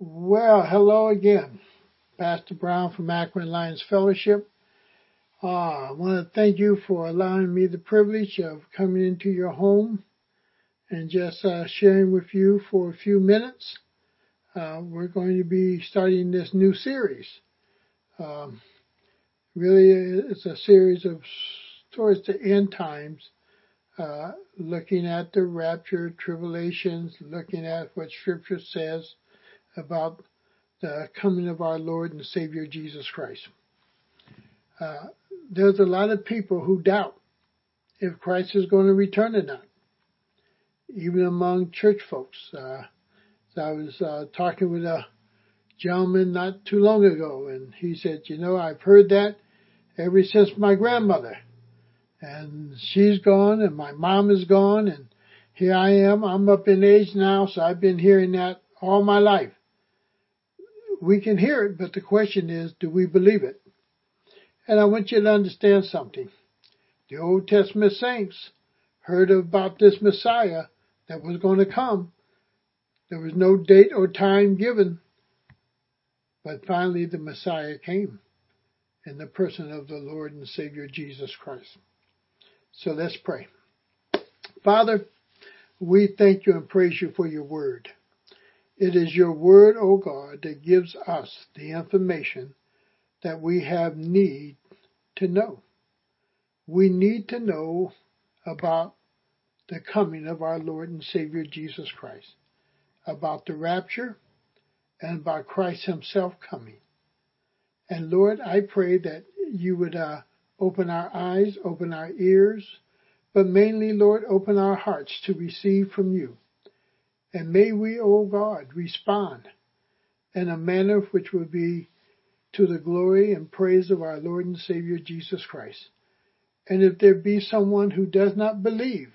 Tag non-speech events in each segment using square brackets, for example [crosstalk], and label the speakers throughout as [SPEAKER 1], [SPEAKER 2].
[SPEAKER 1] Well, hello again. Pastor Brown from Akron Lions Fellowship. Uh, I want to thank you for allowing me the privilege of coming into your home and just uh, sharing with you for a few minutes. Uh, we're going to be starting this new series. Um, really, it's a series of towards the end times, uh, looking at the rapture, tribulations, looking at what Scripture says about the coming of our Lord and Savior Jesus Christ. Uh, there's a lot of people who doubt if Christ is going to return or not, even among church folks. Uh, so I was uh, talking with a gentleman not too long ago, and he said, "You know, I've heard that ever since my grandmother, and she's gone, and my mom is gone, and here I am. I'm up in age now, so I've been hearing that all my life." We can hear it, but the question is, do we believe it? And I want you to understand something. The Old Testament saints heard about this Messiah that was going to come. There was no date or time given, but finally the Messiah came in the person of the Lord and Savior Jesus Christ. So let's pray. Father, we thank you and praise you for your word. It is your word, O God, that gives us the information that we have need to know. We need to know about the coming of our Lord and Savior Jesus Christ, about the rapture, and about Christ Himself coming. And Lord, I pray that you would uh, open our eyes, open our ears, but mainly, Lord, open our hearts to receive from you and may we, O God, respond in a manner which will be to the glory and praise of our Lord and Savior Jesus Christ. And if there be someone who does not believe,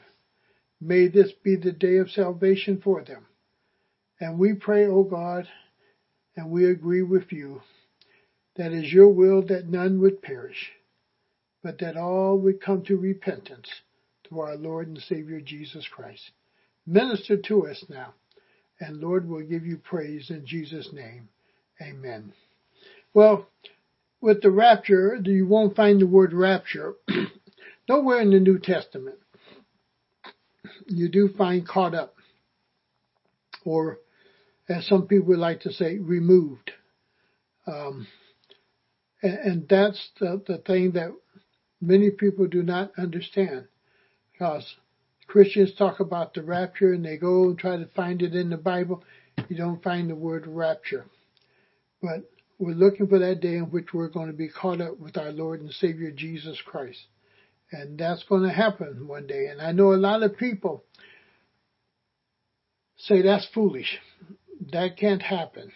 [SPEAKER 1] may this be the day of salvation for them. And we pray, O God, and we agree with you, that is your will that none would perish, but that all would come to repentance through our Lord and Savior Jesus Christ. Minister to us now. And Lord, we'll give you praise in Jesus' name. Amen. Well, with the rapture, you won't find the word rapture [clears throat] nowhere in the New Testament. You do find caught up, or as some people like to say, removed. Um, and, and, that's the, the thing that many people do not understand because Christians talk about the rapture and they go and try to find it in the Bible. You don't find the word rapture. But we're looking for that day in which we're going to be caught up with our Lord and Savior Jesus Christ. And that's going to happen one day. And I know a lot of people say that's foolish. That can't happen.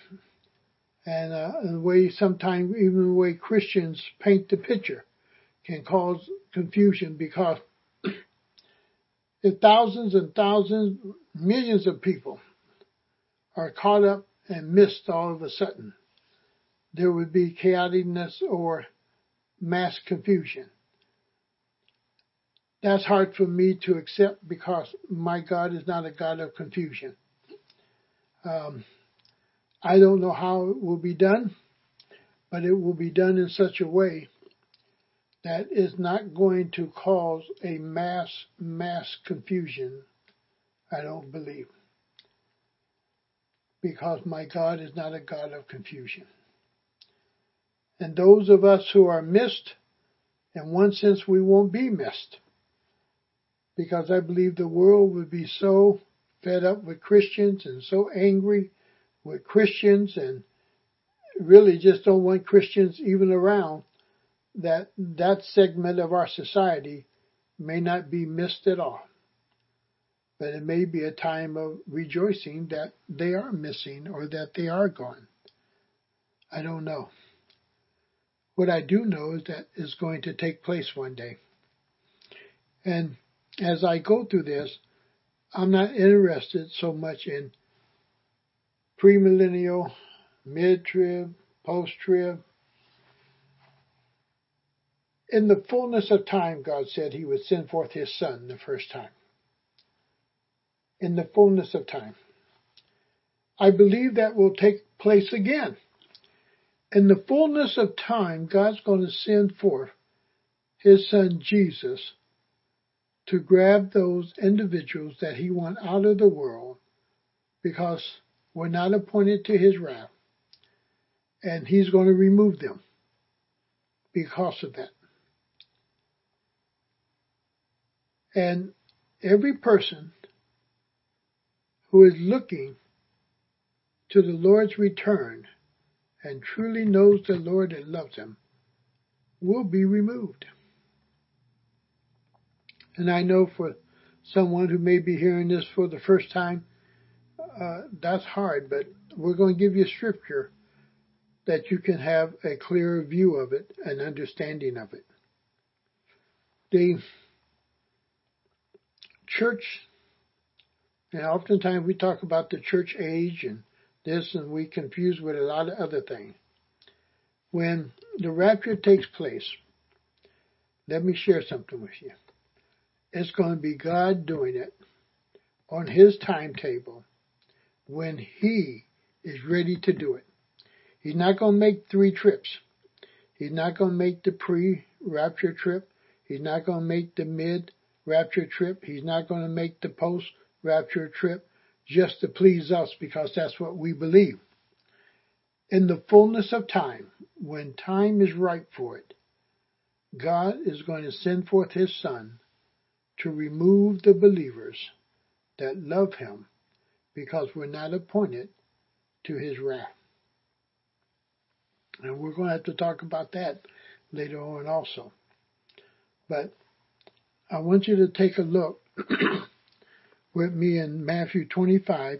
[SPEAKER 1] And, uh, the way sometimes even the way Christians paint the picture can cause confusion because if thousands and thousands, millions of people are caught up and missed all of a sudden, there would be chaoticness or mass confusion. That's hard for me to accept because my God is not a God of confusion. Um, I don't know how it will be done, but it will be done in such a way that is not going to cause a mass, mass confusion, I don't believe. Because my God is not a God of confusion. And those of us who are missed, in one sense, we won't be missed. Because I believe the world would be so fed up with Christians and so angry with Christians and really just don't want Christians even around that that segment of our society may not be missed at all. But it may be a time of rejoicing that they are missing or that they are gone. I don't know. What I do know is that is going to take place one day. And as I go through this, I'm not interested so much in premillennial, mid-trib, post-trib, in the fullness of time, God said he would send forth his son the first time. In the fullness of time. I believe that will take place again. In the fullness of time, God's going to send forth His Son Jesus to grab those individuals that He wants out of the world because we're not appointed to His wrath. And He's going to remove them because of that. And every person who is looking to the Lord's return and truly knows the Lord and loves Him will be removed. And I know for someone who may be hearing this for the first time, uh, that's hard, but we're going to give you scripture that you can have a clearer view of it and understanding of it. The church, and oftentimes we talk about the church age and this, and we confuse with a lot of other things. When the rapture takes place, let me share something with you. It's going to be God doing it on His timetable when He is ready to do it. He's not going to make three trips. He's not going to make the pre-rapture trip. He's not going to make the mid-rapture trip. He's not going to make the post-rapture trip just to please us because that's what we believe. In the fullness of time, when time is ripe for it, God is going to send forth His Son to remove the believers that love Him because we're not appointed to His wrath. And we're going to have to talk about that later on also. But I want you to take a look [clears throat] with me in Matthew 25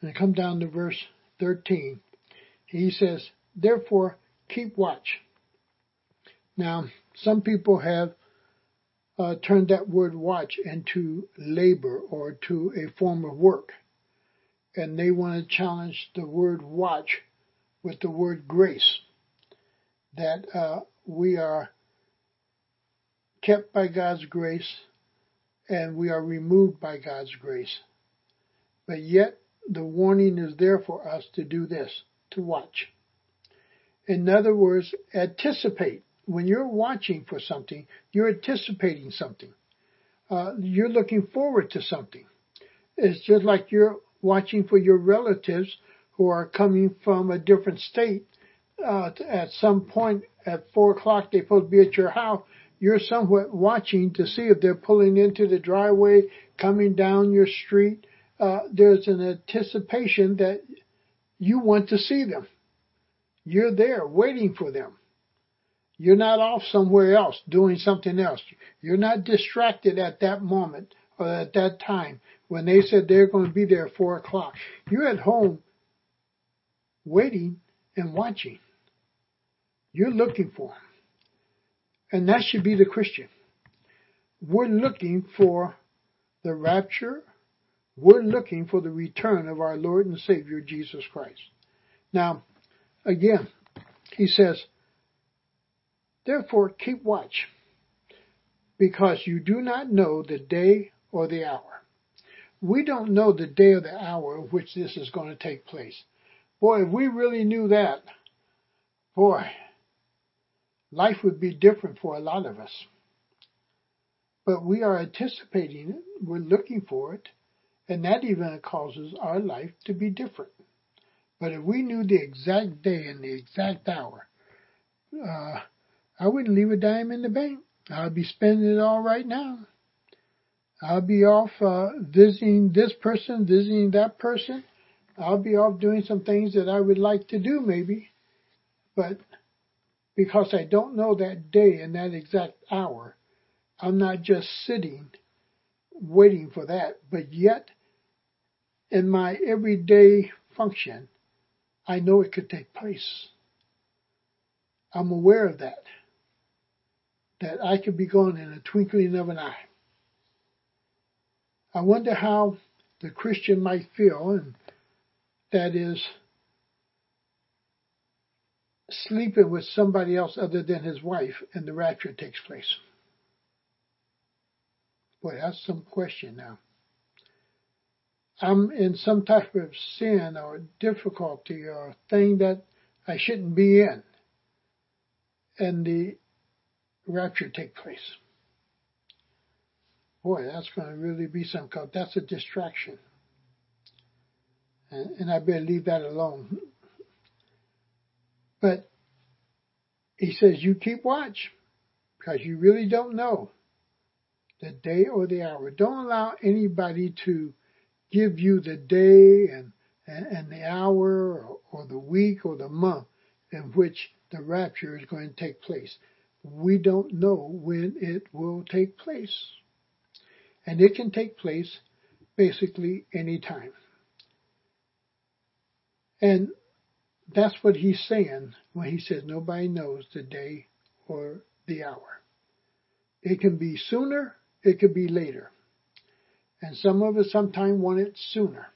[SPEAKER 1] and come down to verse 13. He says, Therefore, keep watch. Now, some people have uh, turned that word watch into labor or to a form of work. And they want to challenge the word watch with the word grace. That uh, we are kept by God's grace and we are removed by God's grace. But yet, the warning is there for us to do this, to watch. In other words, anticipate. When you're watching for something, you're anticipating something. Uh, you're looking forward to something. It's just like you're watching for your relatives who are coming from a different state. Uh, at some point at four o'clock, they're supposed to be at your house you're somewhat watching to see if they're pulling into the driveway, coming down your street. Uh, there's an anticipation that you want to see them. You're there waiting for them. You're not off somewhere else doing something else. You're not distracted at that moment or at that time when they said they're going to be there at four o'clock. You're at home waiting and watching. You're looking for them. And that should be the Christian. We're looking for the rapture. We're looking for the return of our Lord and Savior Jesus Christ. Now, again, he says, Therefore keep watch, because you do not know the day or the hour. We don't know the day or the hour in which this is going to take place. Boy, if we really knew that, boy, life would be different for a lot of us. But we are anticipating it, we're looking for it, and that even causes our life to be different. But if we knew the exact day and the exact hour, uh, I wouldn't leave a dime in the bank. I'd be spending it all right now. I'll be off uh, visiting this person, visiting that person. I'll be off doing some things that I would like to do maybe. But because I don't know that day and that exact hour. I'm not just sitting waiting for that, but yet in my everyday function, I know it could take place. I'm aware of that, that I could be gone in a twinkling of an eye. I wonder how the Christian might feel, and that is sleeping with somebody else other than his wife and the rapture takes place? Boy, that's some question now. I'm in some type of sin or difficulty or thing that I shouldn't be in. And the rapture take place. Boy, that's going to really be some, that's a distraction. And, and I better leave that alone. But he says, you keep watch because you really don't know the day or the hour. Don't allow anybody to give you the day and, and, the hour or, or the week or the month in which the rapture is going to take place. We don't know when it will take place. And it can take place basically any time. And that's what he's saying when he says nobody knows the day or the hour. It can be sooner, it could be later. And some of us sometimes want it sooner.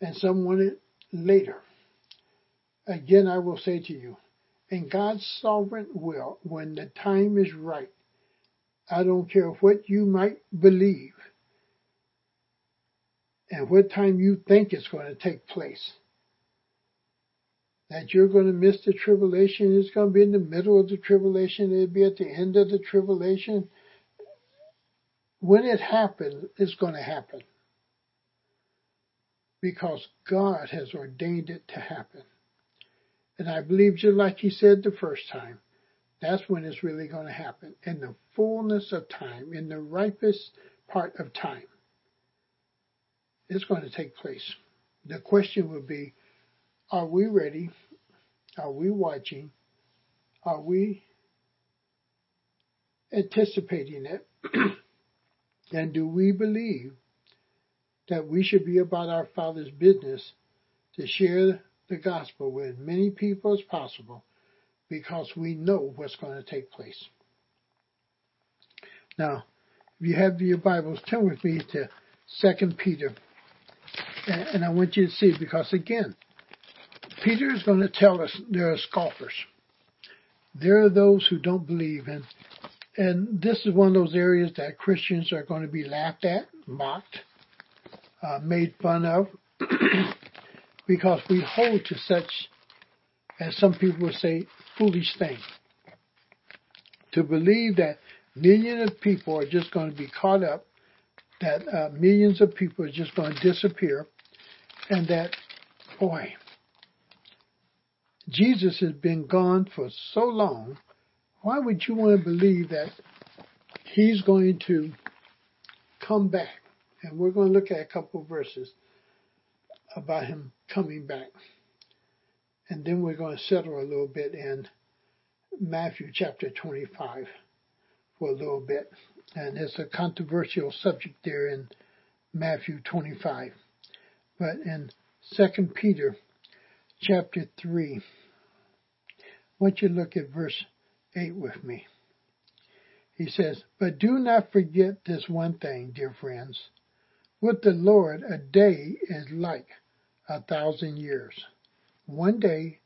[SPEAKER 1] And some want it later. Again, I will say to you, in God's sovereign will, when the time is right, I don't care what you might believe and what time you think it's going to take place. That you're going to miss the tribulation, it's going to be in the middle of the tribulation, it'll be at the end of the tribulation. When it happens, it's going to happen. Because God has ordained it to happen. And I believe just like he said the first time, that's when it's really going to happen. In the fullness of time, in the ripest part of time, it's going to take place. The question would be, are we ready? Are we watching? Are we anticipating it? [clears throat] and do we believe that we should be about our Father's business to share the gospel with as many people as possible because we know what's going to take place. Now, if you have your Bibles, turn with me to 2 Peter. And I want you to see, because again, Peter is going to tell us there are scoffers. There are those who don't believe. And, and this is one of those areas that Christians are going to be laughed at, mocked, uh, made fun of, [clears throat] because we hold to such, as some people would say, foolish thing. To believe that millions of people are just going to be caught up, that uh, millions of people are just going to disappear, and that, boy, Jesus has been gone for so long, why would you want to believe that he's going to come back? And we're going to look at a couple of verses about him coming back. And then we're going to settle a little bit in Matthew chapter 25 for a little bit. And it's a controversial subject there in Matthew 25. But in 2 Peter chapter 3, I want you to look at verse 8 with me. He says, But do not forget this one thing, dear friends. With the Lord, a day is like a thousand years. One day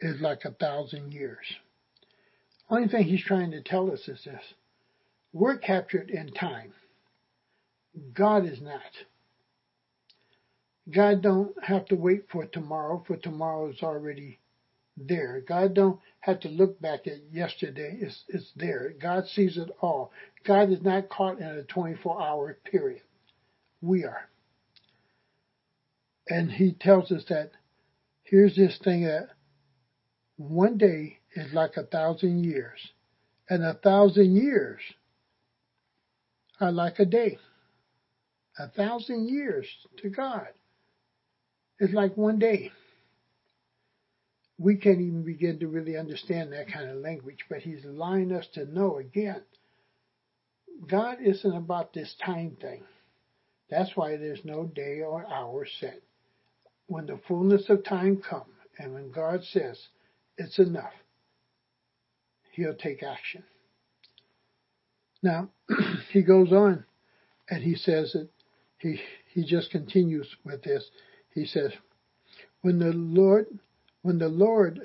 [SPEAKER 1] is like a thousand years. Only thing he's trying to tell us is this. We're captured in time. God is not. God don't have to wait for tomorrow, for tomorrow is already there. God don't have to look back at yesterday. It's, it's there. God sees it all. God is not caught in a 24 hour period. We are. And he tells us that here's this thing that one day is like a thousand years, and a thousand years are like a day. A thousand years to God is like one day. We can't even begin to really understand that kind of language, but He's allowing us to know again. God isn't about this time thing. That's why there's no day or hour set when the fullness of time comes and when God says it's enough, he'll take action. Now, [clears throat] he goes on and he says that he, he just continues with this. He says, when the Lord, when the Lord,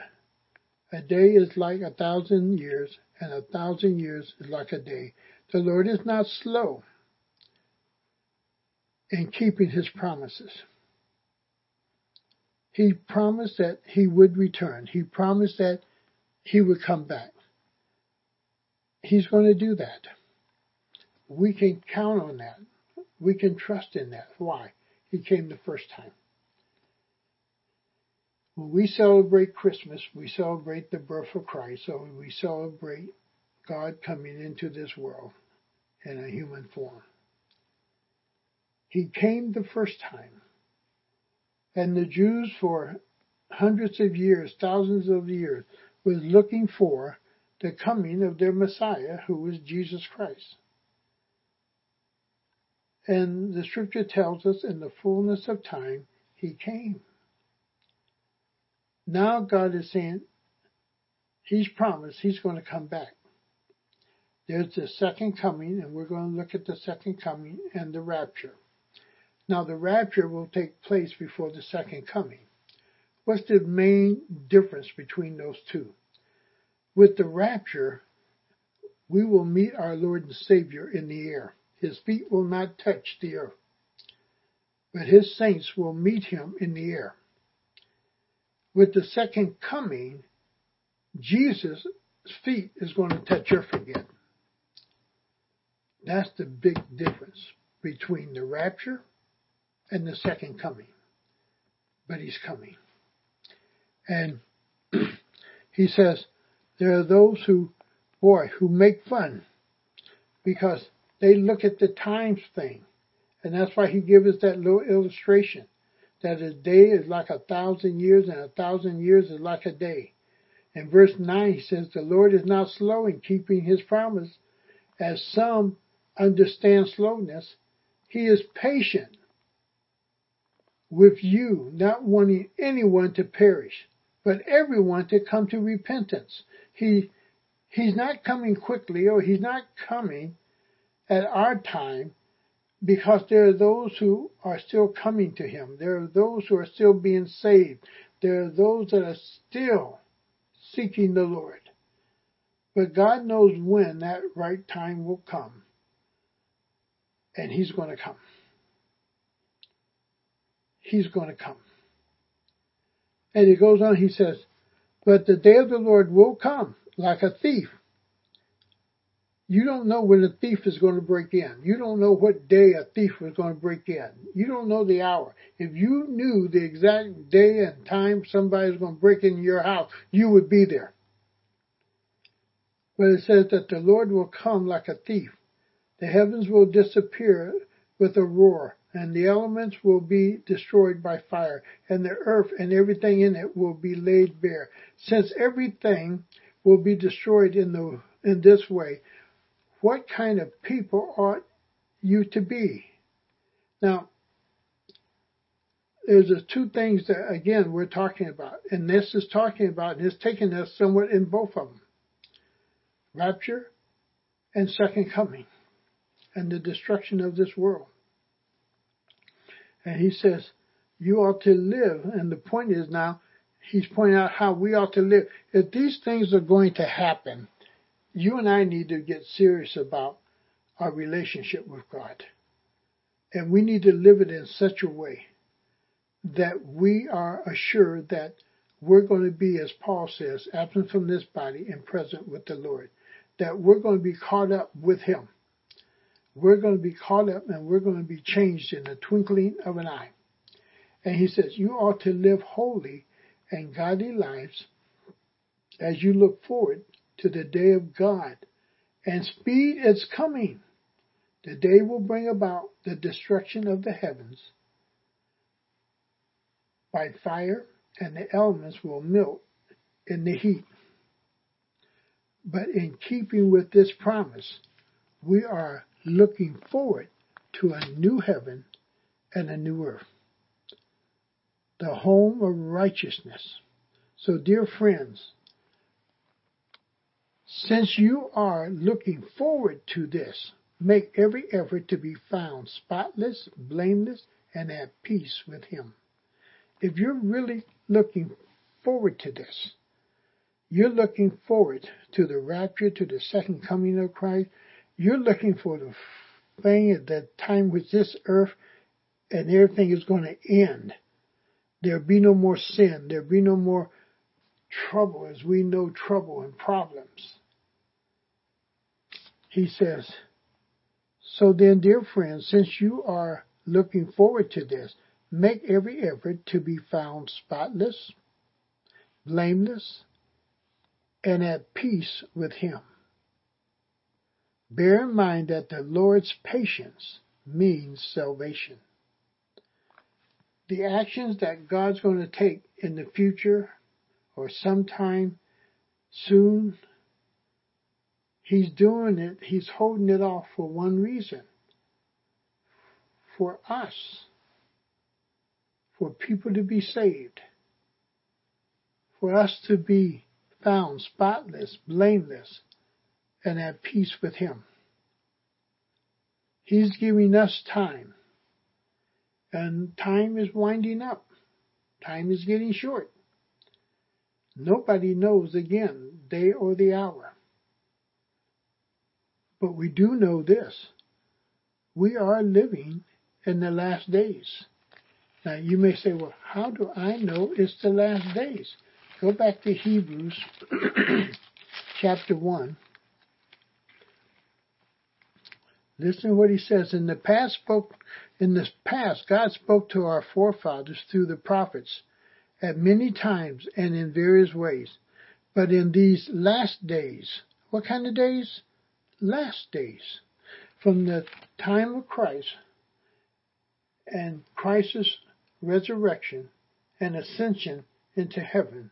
[SPEAKER 1] a day is like a thousand years and a thousand years is like a day. The Lord is not slow in keeping his promises. He promised that he would return. He promised that he would come back. He's going to do that. We can count on that. We can trust in that. Why? He came the first time. When we celebrate Christmas, we celebrate the birth of Christ, so we celebrate God coming into this world in a human form. He came the first time. And the Jews for hundreds of years, thousands of years, was looking for the coming of their Messiah, who was Jesus Christ. And the scripture tells us in the fullness of time, he came. Now God is saying, He's promised He's going to come back. There's the second coming, and we're going to look at the second coming and the rapture. Now, the rapture will take place before the second coming. What's the main difference between those two? With the rapture, we will meet our Lord and Savior in the air. His feet will not touch the earth, but his saints will meet him in the air. With the second coming, Jesus' feet is going to touch earth again. That's the big difference between the rapture and the second coming. But he's coming. And [clears throat] he says, there are those who, boy, who make fun because they look at the times thing. And that's why he gives us that little illustration that a day is like a thousand years and a thousand years is like a day. In verse 9 he says, the Lord is not slow in keeping his promise as some understand slowness. He is patient with you, not wanting anyone to perish, but everyone to come to repentance. He, he's not coming quickly or he's not coming at our time because there are those who are still coming to him. There are those who are still being saved. There are those that are still seeking the Lord. But God knows when that right time will come. And he's going to come. He's going to come. And he goes on, he says, but the day of the Lord will come like a thief. You don't know when a thief is going to break in. You don't know what day a thief is going to break in. You don't know the hour. If you knew the exact day and time somebody is going to break into your house, you would be there. But it says that the Lord will come like a thief. The heavens will disappear with a roar and the elements will be destroyed by fire, and the earth and everything in it will be laid bare. Since everything will be destroyed in the in this way, what kind of people ought you to be? Now, there's the two things that again we're talking about, and this is talking about, and it's taking us somewhat in both of them: rapture and second coming, and the destruction of this world. And he says, you ought to live. And the point is now, he's pointing out how we ought to live. If these things are going to happen, you and I need to get serious about our relationship with God. And we need to live it in such a way that we are assured that we're going to be, as Paul says, absent from this body and present with the Lord. That we're going to be caught up with Him we're going to be caught up and we're going to be changed in the twinkling of an eye. And he says, you ought to live holy and godly lives as you look forward to the day of God and speed its coming. The day will bring about the destruction of the heavens by fire and the elements will melt in the heat. But in keeping with this promise, we are looking forward to a new heaven and a new earth, the home of righteousness. So, dear friends, since you are looking forward to this, make every effort to be found spotless, blameless, and at peace with Him. If you're really looking forward to this, you're looking forward to the rapture, to the second coming of Christ, you're looking for the thing at that time which this earth and everything is going to end. There'll be no more sin. There'll be no more trouble as we know trouble and problems. He says, so then, dear friends, since you are looking forward to this, make every effort to be found spotless, blameless, and at peace with Him. Bear in mind that the Lord's patience means salvation. The actions that God's going to take in the future or sometime soon, He's doing it, He's holding it off for one reason for us, for people to be saved, for us to be found spotless, blameless, and at peace with Him. He's giving us time. And time is winding up. Time is getting short. Nobody knows again, day or the hour. But we do know this. We are living in the last days. Now you may say, well, how do I know it's the last days? Go back to Hebrews [clears throat] chapter 1. Listen to what he says. In the past spoke in the past God spoke to our forefathers through the prophets at many times and in various ways. But in these last days, what kind of days? Last days. From the time of Christ and Christ's resurrection and ascension into heaven,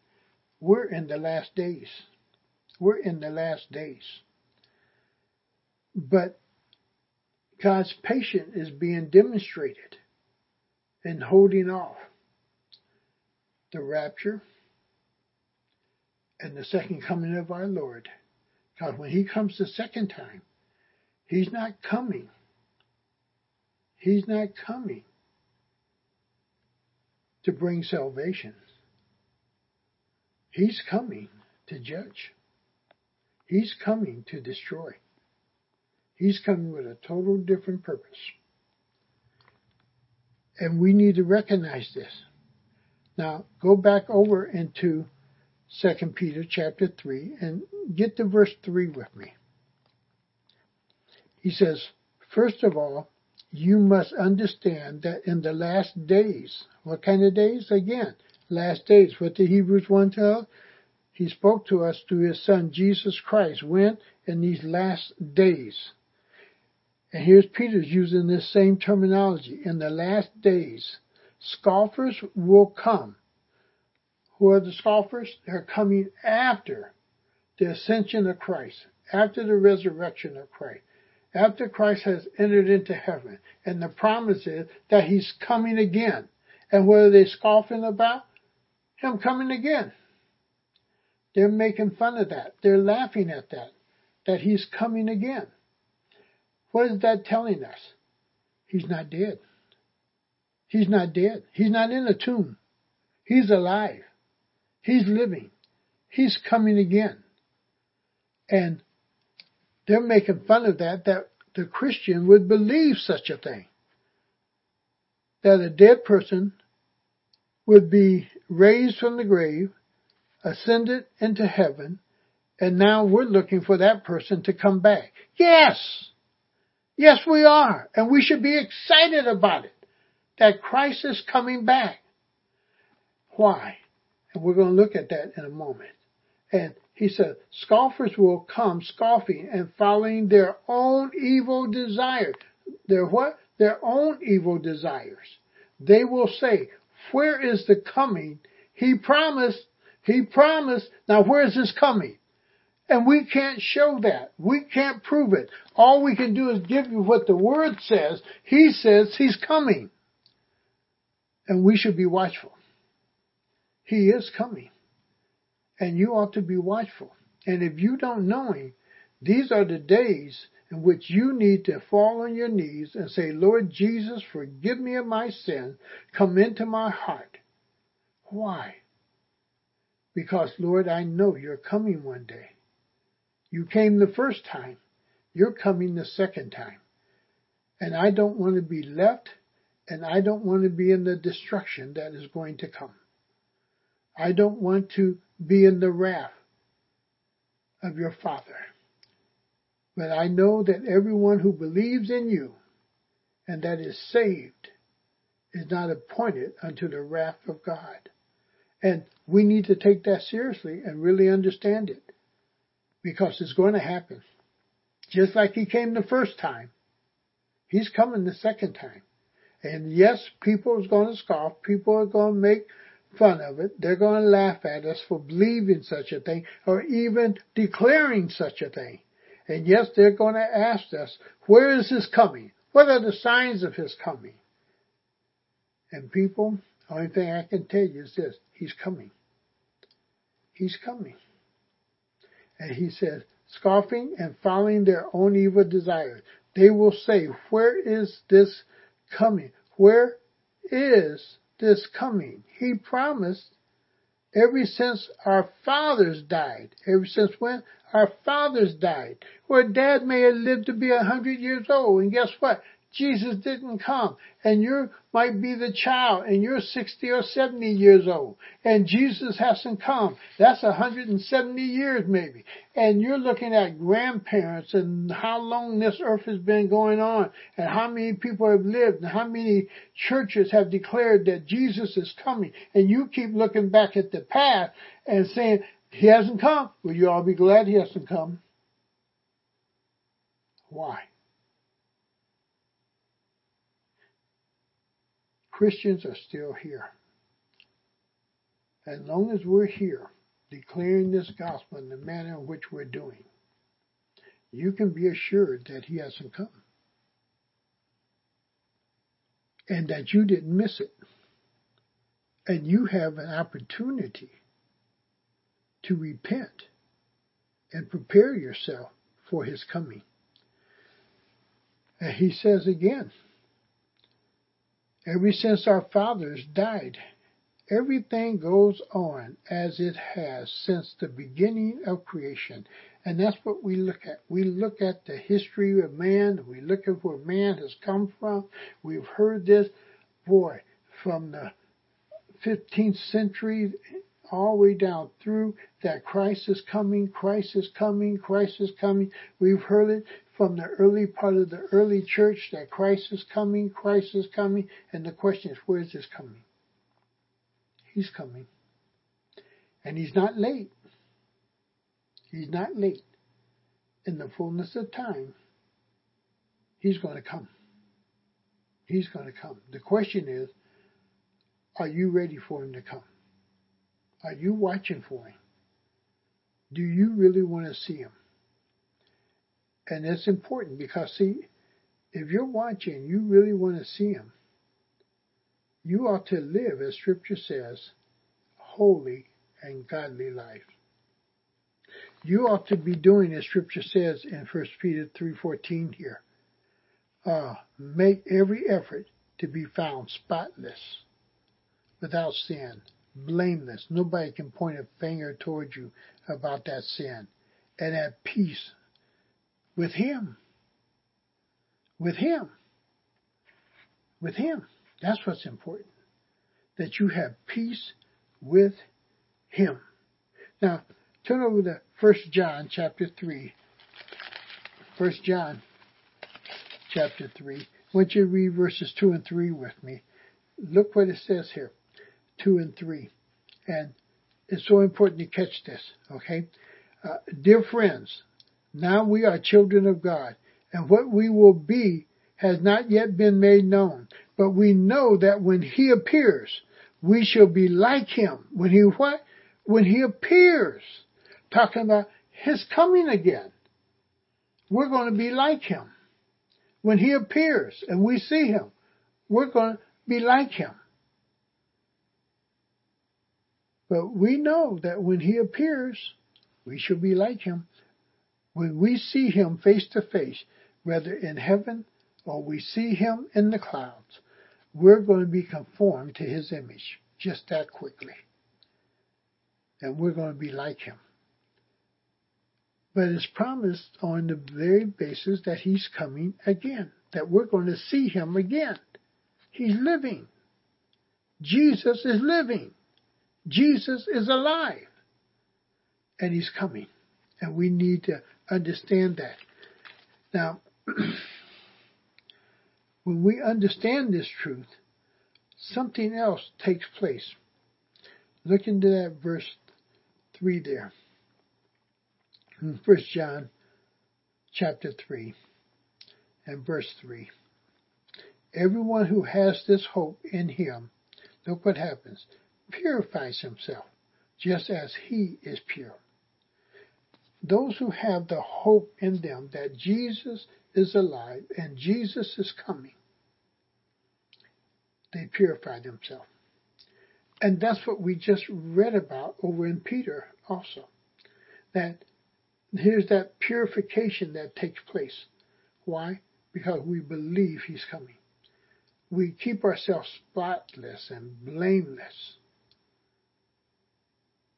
[SPEAKER 1] we're in the last days. We're in the last days. But God's patience is being demonstrated in holding off the rapture and the second coming of our Lord. Because when He comes the second time, He's not coming. He's not coming to bring salvation. He's coming to judge. He's coming to destroy. He's coming with a total different purpose. And we need to recognize this. Now, go back over into 2 Peter chapter 3 and get to verse 3 with me. He says, First of all, you must understand that in the last days, what kind of days? Again, last days. What did Hebrews 1 tell? He spoke to us through his son Jesus Christ. When? In these last days. And here's Peter's using this same terminology. In the last days, scoffers will come. Who are the scoffers? They're coming after the ascension of Christ, after the resurrection of Christ, after Christ has entered into heaven. And the promise is that he's coming again. And what are they scoffing about? Him coming again. They're making fun of that. They're laughing at that, that he's coming again. What is that telling us? He's not dead. He's not dead. He's not in a tomb. He's alive. He's living. He's coming again. And they're making fun of that, that the Christian would believe such a thing. That a dead person would be raised from the grave, ascended into heaven, and now we're looking for that person to come back. Yes! Yes, we are. And we should be excited about it. That Christ is coming back. Why? And we're going to look at that in a moment. And he said, scoffers will come scoffing and following their own evil desires. Their what? Their own evil desires. They will say, where is the coming? He promised, he promised, now where is this coming? And we can't show that. We can't prove it. All we can do is give you what the Word says. He says He's coming. And we should be watchful. He is coming. And you ought to be watchful. And if you don't know Him, these are the days in which you need to fall on your knees and say, Lord Jesus, forgive me of my sin. Come into my heart. Why? Because, Lord, I know you're coming one day. You came the first time. You're coming the second time. And I don't want to be left And I don't want to be in the destruction that is going to come. I don't want to be in the wrath of your Father. But I know that everyone who believes in you and that is saved is not appointed unto the wrath of God. And we need to take that seriously and really understand it because it's going to happen. Just like he came the first time, he's coming the second time. And yes, people are going to scoff. People are going to make fun of it. They're going to laugh at us for believing such a thing or even declaring such a thing. And yes, they're going to ask us, where is his coming? What are the signs of his coming? And people, only thing I can tell you is this, he's coming. He's coming. And he says, scoffing and following their own evil desires. They will say, where is this coming? Where is this coming? He promised ever since our fathers died. Ever since when? Our fathers died. Where dad may have lived to be a hundred years old. And guess what? Jesus didn't come. And you might be the child and you're 60 or 70 years old and Jesus hasn't come. That's 170 years maybe. And you're looking at grandparents and how long this earth has been going on and how many people have lived and how many churches have declared that Jesus is coming. And you keep looking back at the past and saying, he hasn't come. Will you all be glad he hasn't come? Why? Christians are still here. As long as we're here, declaring this gospel in the manner in which we're doing, you can be assured that he hasn't come. And that you didn't miss it. And you have an opportunity to repent and prepare yourself for his coming. And he says again, Ever since our fathers died, everything goes on as it has since the beginning of creation. And that's what we look at. We look at the history of man. We look at where man has come from. We've heard this, boy, from the 15th century all the way down through that Christ is coming, Christ is coming, Christ is coming. We've heard it from the early part of the early church that Christ is coming, Christ is coming, and the question is, where is this coming? He's coming. And he's not late. He's not late. In the fullness of time, he's going to come. He's going to come. The question is, are you ready for him to come? Are you watching for him? Do you really want to see him? And it's important because, see, if you're watching, you really want to see him, you ought to live, as Scripture says, holy and godly life. You ought to be doing, as Scripture says in 1 Peter 3.14 here, uh, make every effort to be found spotless, without sin, blameless. Nobody can point a finger towards you about that sin. And at peace with Him. With Him. With Him. That's what's important. That you have peace with Him. Now, turn over to 1 John chapter 3. 1 John chapter 3. I want you to read verses 2 and 3 with me. Look what it says here. 2 and 3. And it's so important to catch this, okay? Uh, dear friends, now we are children of God, and what we will be has not yet been made known. But we know that when He appears, we shall be like Him. When He what? When He appears, talking about His coming again, we're going to be like Him. When He appears and we see Him, we're going to be like Him. But we know that when He appears, we shall be like Him. When we see him face to face, whether in heaven or we see him in the clouds, we're going to be conformed to his image just that quickly. And we're going to be like him. But it's promised on the very basis that he's coming again, that we're going to see him again. He's living. Jesus is living. Jesus is alive. And he's coming. And we need to understand that. Now, [clears throat] when we understand this truth, something else takes place. Look into that verse 3 there. In 1 John chapter 3 and verse 3. Everyone who has this hope in him, look what happens, purifies himself, just as he is pure. Those who have the hope in them that Jesus is alive and Jesus is coming, they purify themselves. And that's what we just read about over in Peter also. That here's that purification that takes place. Why? Because we believe he's coming. We keep ourselves spotless and blameless.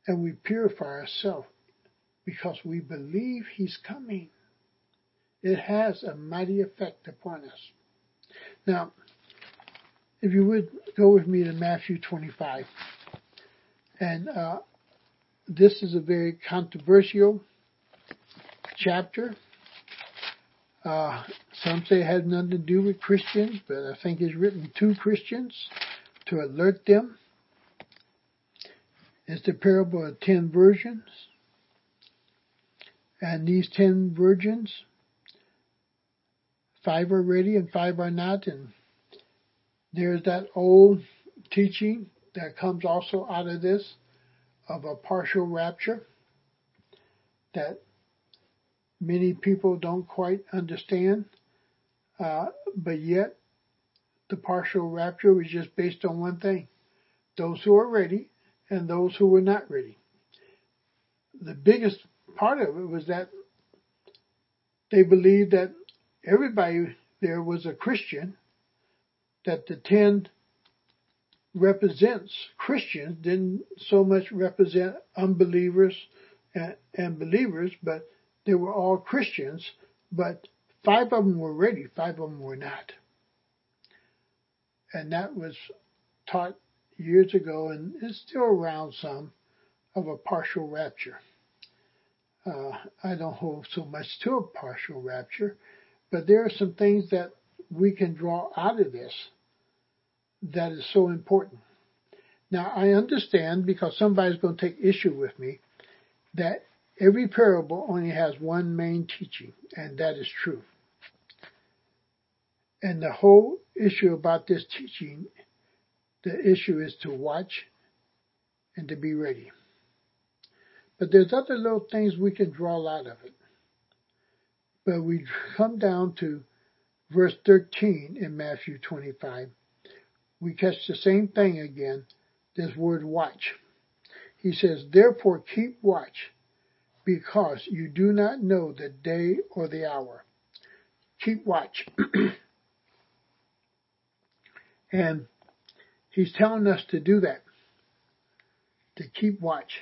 [SPEAKER 1] And we purify ourselves because we believe he's coming. It has a mighty effect upon us. Now, if you would go with me to Matthew 25. And uh, this is a very controversial chapter. Uh, some say it has nothing to do with Christians, but I think it's written to Christians to alert them. It's the parable of ten virgins. And these ten virgins, five are ready and five are not, and there's that old teaching that comes also out of this of a partial rapture that many people don't quite understand, uh, but yet the partial rapture was just based on one thing. Those who are ready and those who were not ready. The biggest part of it was that they believed that everybody there was a Christian that the ten represents Christians, didn't so much represent unbelievers and, and believers, but they were all Christians, but five of them were ready, five of them were not. And that was taught years ago and is still around some of a partial rapture. Uh, I don't hold so much to a partial rapture, but there are some things that we can draw out of this that is so important. Now, I understand because somebody's going to take issue with me that every parable only has one main teaching, and that is true. And the whole issue about this teaching, the issue is to watch and to be ready. But there's other little things we can draw out of it. But we come down to verse 13 in Matthew 25 we catch the same thing again, this word watch. He says, therefore keep watch, because you do not know the day or the hour. Keep watch. [clears throat] and he's telling us to do that, to keep watch.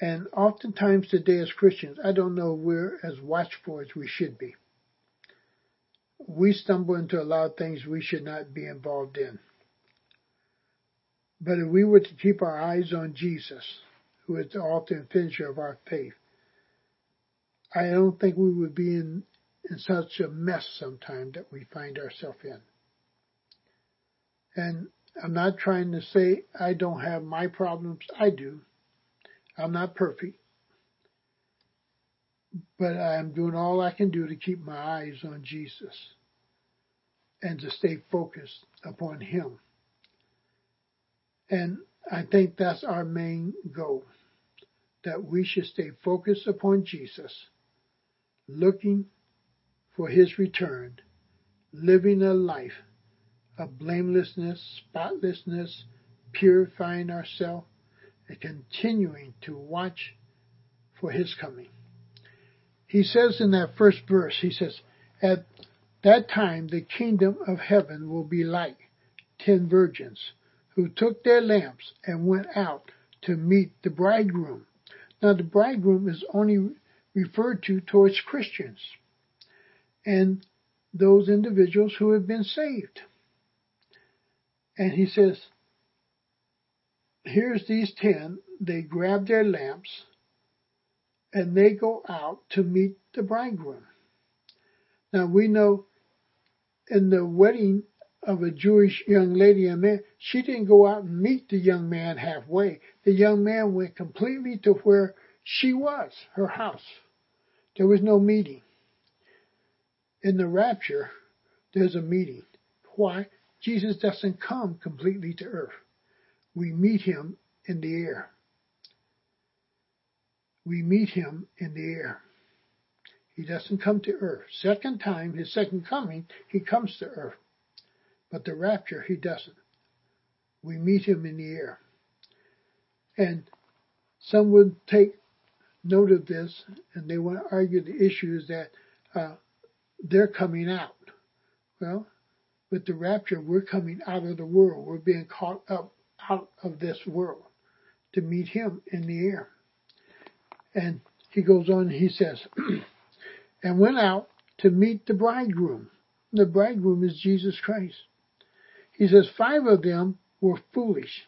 [SPEAKER 1] And oftentimes today as Christians, I don't know we're as watchful as we should be we stumble into a lot of things we should not be involved in. But if we were to keep our eyes on Jesus, who is the author and finisher of our faith, I don't think we would be in, in such a mess sometimes that we find ourselves in. And I'm not trying to say I don't have my problems. I do. I'm not perfect. But I'm doing all I can do to keep my eyes on Jesus and to stay focused upon Him. And I think that's our main goal, that we should stay focused upon Jesus, looking for His return, living a life of blamelessness, spotlessness, purifying ourselves, and continuing to watch for His coming. He says in that first verse, he says, at that time the kingdom of heaven will be like ten virgins who took their lamps and went out to meet the bridegroom. Now the bridegroom is only referred to towards Christians. And those individuals who have been saved. And he says, here's these ten, they grab their lamps and they go out to meet the bridegroom. Now we know in the wedding of a Jewish young lady and man, she didn't go out and meet the young man halfway. The young man went completely to where she was, her house. There was no meeting. In the rapture, there's a meeting. Why? Jesus doesn't come completely to earth. We meet him in the air. We meet him in the air. He doesn't come to earth. Second time, his second coming, he comes to earth. But the rapture, he doesn't. We meet him in the air. And some would take note of this and they want to argue the issue is that uh, they're coming out. Well, with the rapture, we're coming out of the world. We're being caught up out of this world to meet him in the air. And he goes on he says, [clears throat] and went out to meet the bridegroom. The bridegroom is Jesus Christ. He says five of them were foolish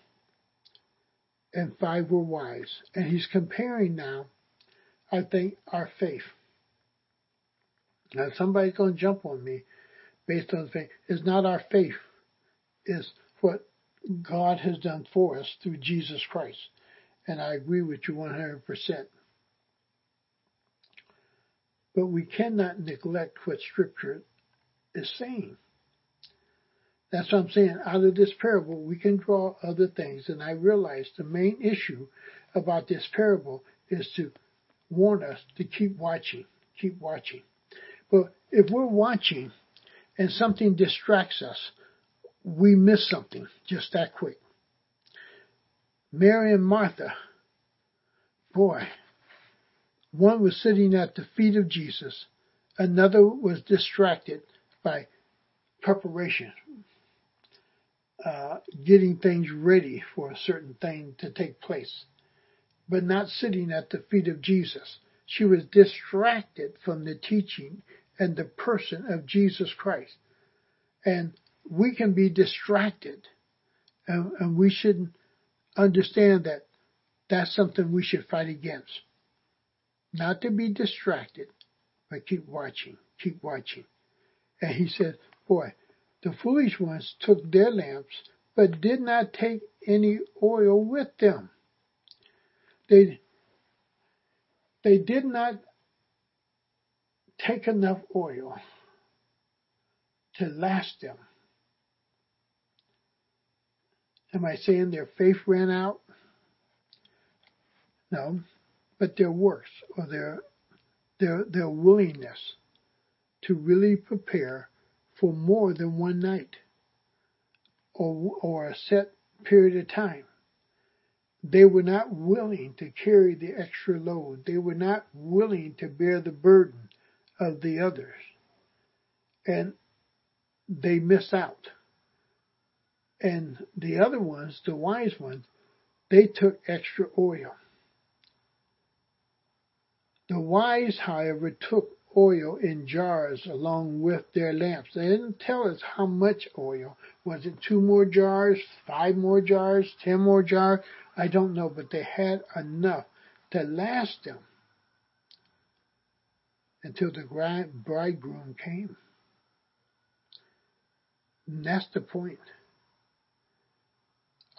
[SPEAKER 1] and five were wise. And he's comparing now, I think, our faith. Now somebody's going to jump on me based on faith. It's not our faith. It's what God has done for us through Jesus Christ. And I agree with you 100%. But we cannot neglect what Scripture is saying. That's what I'm saying. Out of this parable, we can draw other things. And I realize the main issue about this parable is to warn us to keep watching, keep watching. But if we're watching and something distracts us, we miss something just that quick. Mary and Martha, boy, one was sitting at the feet of Jesus, another was distracted by preparation, uh, getting things ready for a certain thing to take place, but not sitting at the feet of Jesus. She was distracted from the teaching and the person of Jesus Christ. And we can be distracted, and, and we should understand that that's something we should fight against. Not to be distracted, but keep watching, keep watching. And he said, Boy, the foolish ones took their lamps, but did not take any oil with them. They, they did not take enough oil to last them. Am I saying their faith ran out? No, but their works or their their their willingness to really prepare for more than one night or, or a set period of time. They were not willing to carry the extra load. They were not willing to bear the burden of the others. And they miss out. And the other ones, the wise ones, they took extra oil. The wise, however, took oil in jars along with their lamps. They didn't tell us how much oil. Was it two more jars, five more jars, ten more jars? I don't know, but they had enough to last them until the bridegroom came. And that's the point.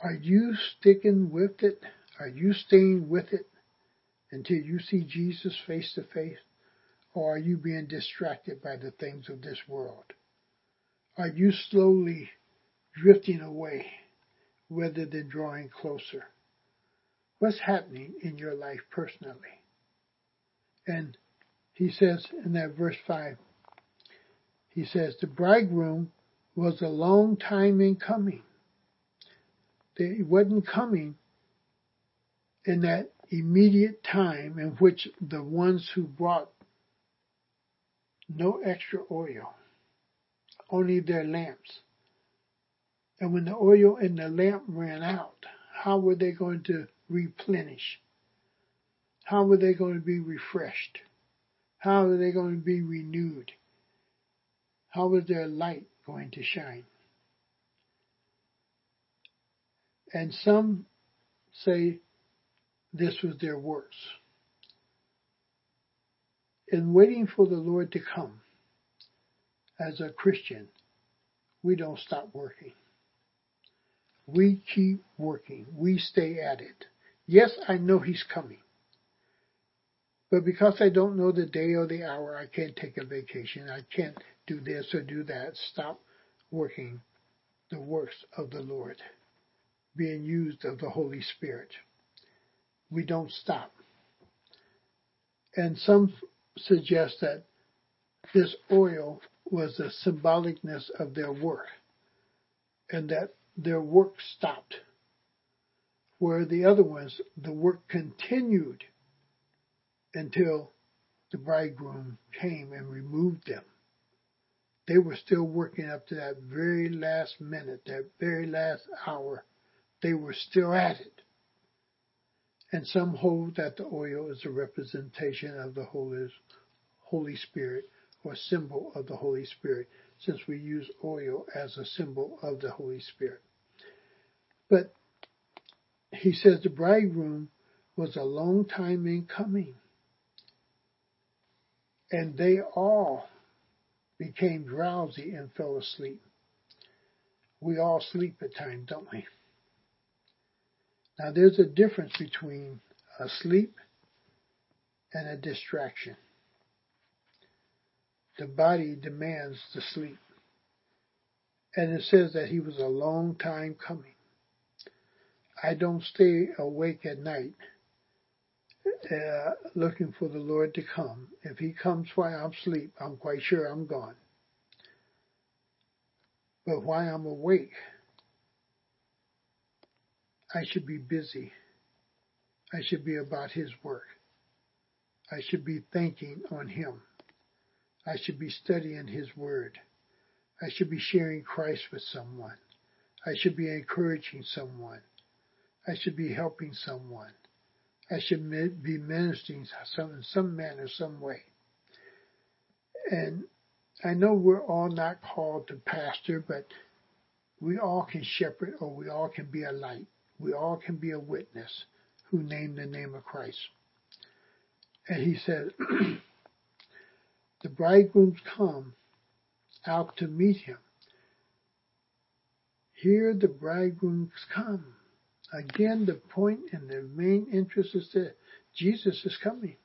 [SPEAKER 1] Are you sticking with it? Are you staying with it until you see Jesus face to face? Or are you being distracted by the things of this world? Are you slowly drifting away rather than drawing closer? What's happening in your life personally? And he says in that verse 5, he says, the bridegroom was a long time in coming. He wasn't coming in that immediate time in which the ones who brought no extra oil, only their lamps. And when the oil in the lamp ran out, how were they going to replenish? How were they going to be refreshed? How are they going to be renewed? How is their light going to shine? And some say this was their works. In waiting for the Lord to come, as a Christian, we don't stop working. We keep working. We stay at it. Yes, I know He's coming. But because I don't know the day or the hour, I can't take a vacation. I can't do this or do that. Stop working the works of the Lord, being used of the Holy Spirit. We don't stop. And some suggest that this oil was the symbolicness of their work and that their work stopped. Where the other ones, the work continued until the bridegroom came and removed them. They were still working up to that very last minute, that very last hour. They were still at it. And some hold that the oil is a representation of the Holy, Spirit or symbol of the Holy Spirit, since we use oil as a symbol of the Holy Spirit. But he says the bridegroom was a long time in coming. And they all became drowsy and fell asleep. We all sleep at times, don't we? Now there's a difference between a sleep and a distraction. The body demands the sleep. And it says that he was a long time coming. I don't stay awake at night uh, looking for the Lord to come. If he comes while I'm asleep, I'm quite sure I'm gone. But while I'm awake, I should be busy. I should be about his work. I should be thinking on him. I should be studying his word. I should be sharing Christ with someone. I should be encouraging someone. I should be helping someone. I should be ministering some, in some manner, some way. And I know we're all not called to pastor, but we all can shepherd or we all can be a light. We all can be a witness who name the name of Christ. And he said, [clears throat] the bridegrooms come out to meet him. Here the bridegrooms come. Again, the point and the main interest is that Jesus is coming.